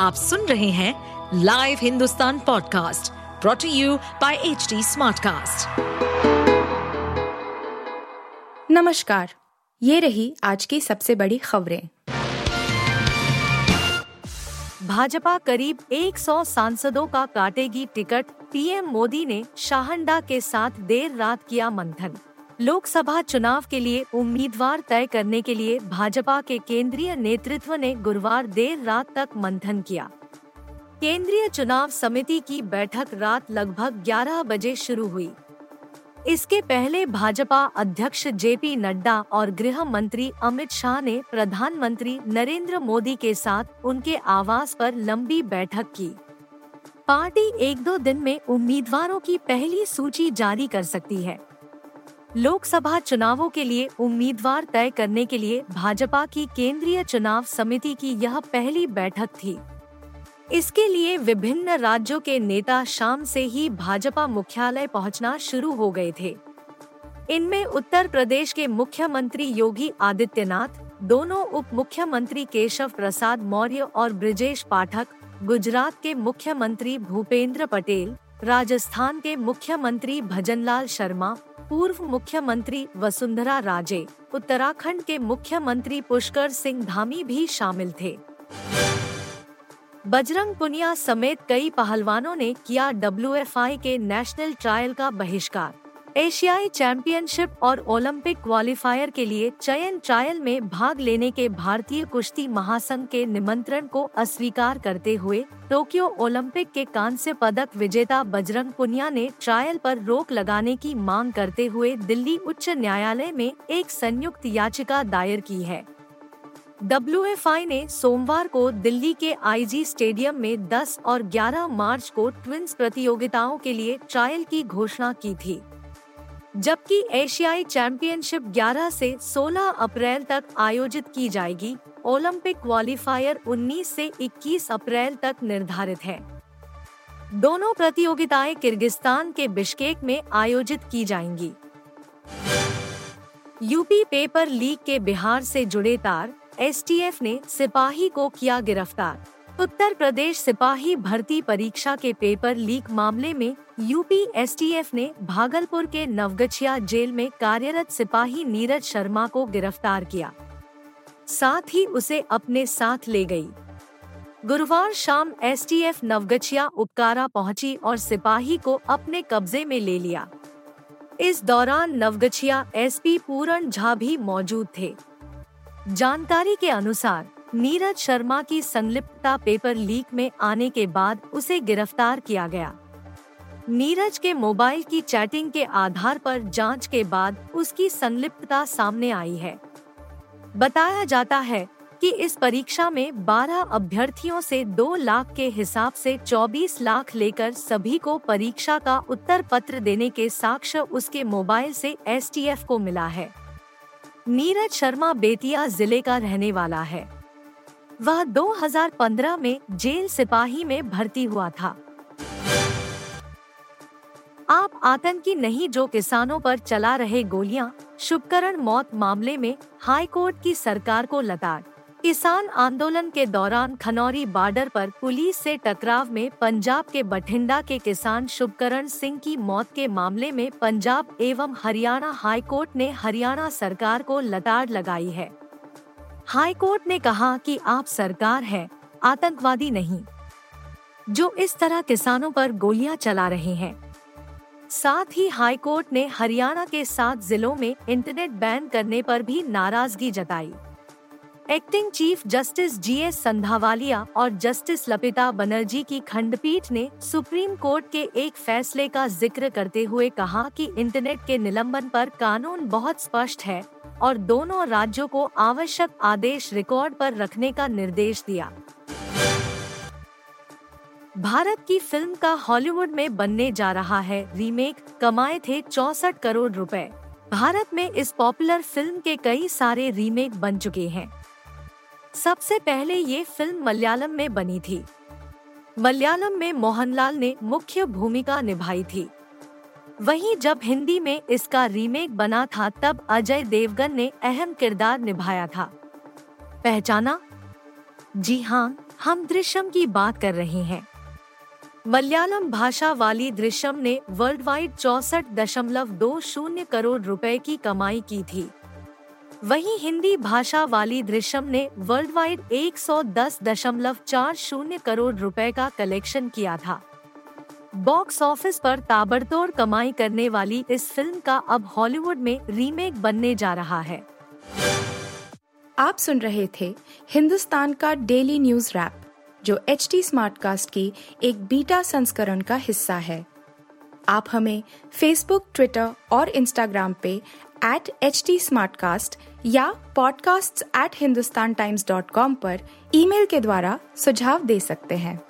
आप सुन रहे हैं live Hindustan podcast brought to you by H Smartcast. नमस्कार, ये रही आज की सबसे बड़ी खबरें भाजपा करीब 100 सांसदों का काटेगी टिकट, पीएम मोदी ने शाहंडा के साथ देर रात किया मंथन लोकसभा चुनाव के लिए उम्मीदवार तय करने के लिए भाजपा के केंद्रीय नेतृत्व ने गुरुवार देर रात तक मंथन किया। केंद्रीय चुनाव समिति की बैठक रात लगभग 11 बजे शुरू हुई। इसके पहले भाजपा अध्यक्ष जेपी नड्डा और गृह मंत्री अमित शाह ने प्रधानमंत्री नरेंद्र मोदी के साथ उनके आवास पर लंबी बैठक की। पार्टी एक दो दिन में उम्मीदवारों की पहली सूची जारी कर सकती है। लोकसभा चुनावों के लिए उम्मीदवार तय करने के लिए भाजपा की केंद्रीय चुनाव समिति की यह पहली बैठक थी। इसके लिए विभिन्न राज्यों के नेता शाम से ही भाजपा मुख्यालय पहुँचना शुरू हो गए थे। इनमें उत्तर प्रदेश के मुख्यमंत्री योगी आदित्यनाथ, दोनों उप मुख्यमंत्री केशव प्रसाद मौर्य और ब्रिजेश पाठक, गुजरात के मुख्यमंत्री भूपेंद्र पटेल राजस्थान के मुख्यमंत्री भजनलाल शर्मा, पूर्व मुख्यमंत्री वसुंधरा राजे, उत्तराखंड के मुख्यमंत्री पुष्कर सिंह धामी भी शामिल थे। बजरंग पुनिया समेत कई पहलवानों ने किया डब्ल्यू के नेशनल ट्रायल का बहिष्कार। एशियाई चैंपियनशिप और ओलंपिक क्वालिफायर के लिए चयन ट्रायल में भाग लेने के भारतीय कुश्ती महासंघ के निमंत्रण को अस्वीकार करते हुए, टोक्यो ओलंपिक के कांस्य पदक विजेता बजरंग पुनिया ने ट्रायल पर रोक लगाने की मांग करते हुए दिल्ली उच्च न्यायालय में एक संयुक्त याचिका दायर की है। डब्ल्यू ने सोमवार को दिल्ली के आईजी स्टेडियम में 10 और 11 मार्च को ट्विंस प्रतियोगिताओं के लिए ट्रायल की घोषणा की थी। जबकि एशियाई चैंपियनशिप 11 से 16 अप्रैल तक आयोजित की जाएगी। ओलंपिक क्वालिफायर 19 से 21 अप्रैल तक निर्धारित है। दोनों प्रतियोगिताएँ किर्गिस्तान के बिश्केक में आयोजित की जाएँगी। यूपी पेपर लीक के बिहार से जुड़े तार एसटीएफ ने सिपाही को किया गिरफ़्तार। उत्तर प्रदेश सिपाही भर्ती परीक्षा के पेपर लीक मामले में यूपी एसटीएफ ने भागलपुर के नवगछिया जेल में कार्यरत सिपाही नीरज शर्मा को गिरफ़्तार किया। साथ ही उसे अपने साथ ले गई। गुरुवार शाम एसटीएफ नवगछिया उपकारा पहुँची और सिपाही को अपने कब्जे में ले लिया। इस दौरान नवगछिया एसपी पूरण झा भी मौजूद थे। जानकारी के अनुसार नीरज शर्मा की संलिप्तता पेपर लीक में आने के बाद उसे गिरफ़्तार किया गया। नीरज के मोबाइल की चैटिंग के आधार पर जाँच के बाद उसकी संलिप्तता सामने आई है। बताया जाता है कि इस परीक्षा में 12 अभ्यर्थियों से 2 लाख के हिसाब से 24 लाख लेकर सभी को परीक्षा का उत्तर पत्र देने के साक्ष्य उसके मोबाइल से एसटीएफ को मिला है। नीरज शर्मा बेतिया ज़िले का रहने वाला है। वह 2015 में जेल सिपाही में भर्ती हुआ था। आप आतंकी नहीं जो किसानों पर चला रहे गोलियाँ, शुभकरण मौत मामले में हाई कोर्ट की सरकार को लताड़। किसान आंदोलन के दौरान खनौरी बॉर्डर पर पुलिस से टकराव में पंजाब के बठिंडा के किसान शुभकरण सिंह की मौत के मामले में पंजाब एवं हरियाणा हाई कोर्ट ने हरियाणा सरकार को लताड़ लगाई है। हाई कोर्ट ने कहा कि आप सरकार है, आतंकवादी नहीं, जो इस तरह किसानों पर गोलियाँ चला रहे हैं। साथ ही हाई कोर्ट ने हरियाणा के सात जिलों में इंटरनेट बैन करने पर भी नाराज़गी जताई। Acting chief justice G S Sandhawalia और जस्टिस लपिता बनर्जी की खंडपीठ ने सुप्रीम कोर्ट के एक फैसले का ज़िक्र करते हुए कहा कि इंटरनेट के निलंबन पर कानून बहुत स्पष्ट है। और दोनों राज्यों को आवश्यक आदेश रिकॉर्ड पर रखने का निर्देश दिया। भारत की फ़िल्म का हॉलीवुड में बनने जा रहा है। रीमेक कमाए थे चौसठ करोड़ रुपए। भारत में इस पॉपुलर फ़िल्म के कई सारे रीमेक बन चुके हैं। सबसे पहले ये फ़िल्म मलयालम में बनी थी। मलयालम में मोहनलाल ने मुख्य भूमिका निभाई थी। वहीं जब हिंदी में इसका रीमेक बना था, तब अजय देवगन ने अहम किरदार निभाया था। पहचाना? जी हाँ हम दृश्यम की बात कर रहे हैं। मलयालम भाषा वाली दृश्यम ने वर्ल्ड वाइड चौसठ दशमलव दो शून्य करोड़ रुपए की कमाई की थी। वहीं हिंदी भाषा वाली दृश्यम ने वर्ल्ड वाइड एक सौ दस दशमलव चार शून्य करोड़ रुपए का कलेक्शन किया था। बॉक्स ऑफ़िस पर ताबड़तोड़ कमाई करने वाली इस फ़िल्म का अब हॉलीवुड में रीमेक बनने जा रहा है। आप सुन रहे थे हिंदुस्तान का डेली न्यूज़ रैप, जो एच टी स्मार्टकास्ट की एक बीटा संस्करण का हिस्सा है। आप हमें फेसबुक ट्विटर और इंस्टाग्राम पे एट एच टी या podcasts@hindustantimes.com पर ईमेल के द्वारा सुझाव दे सकते हैं।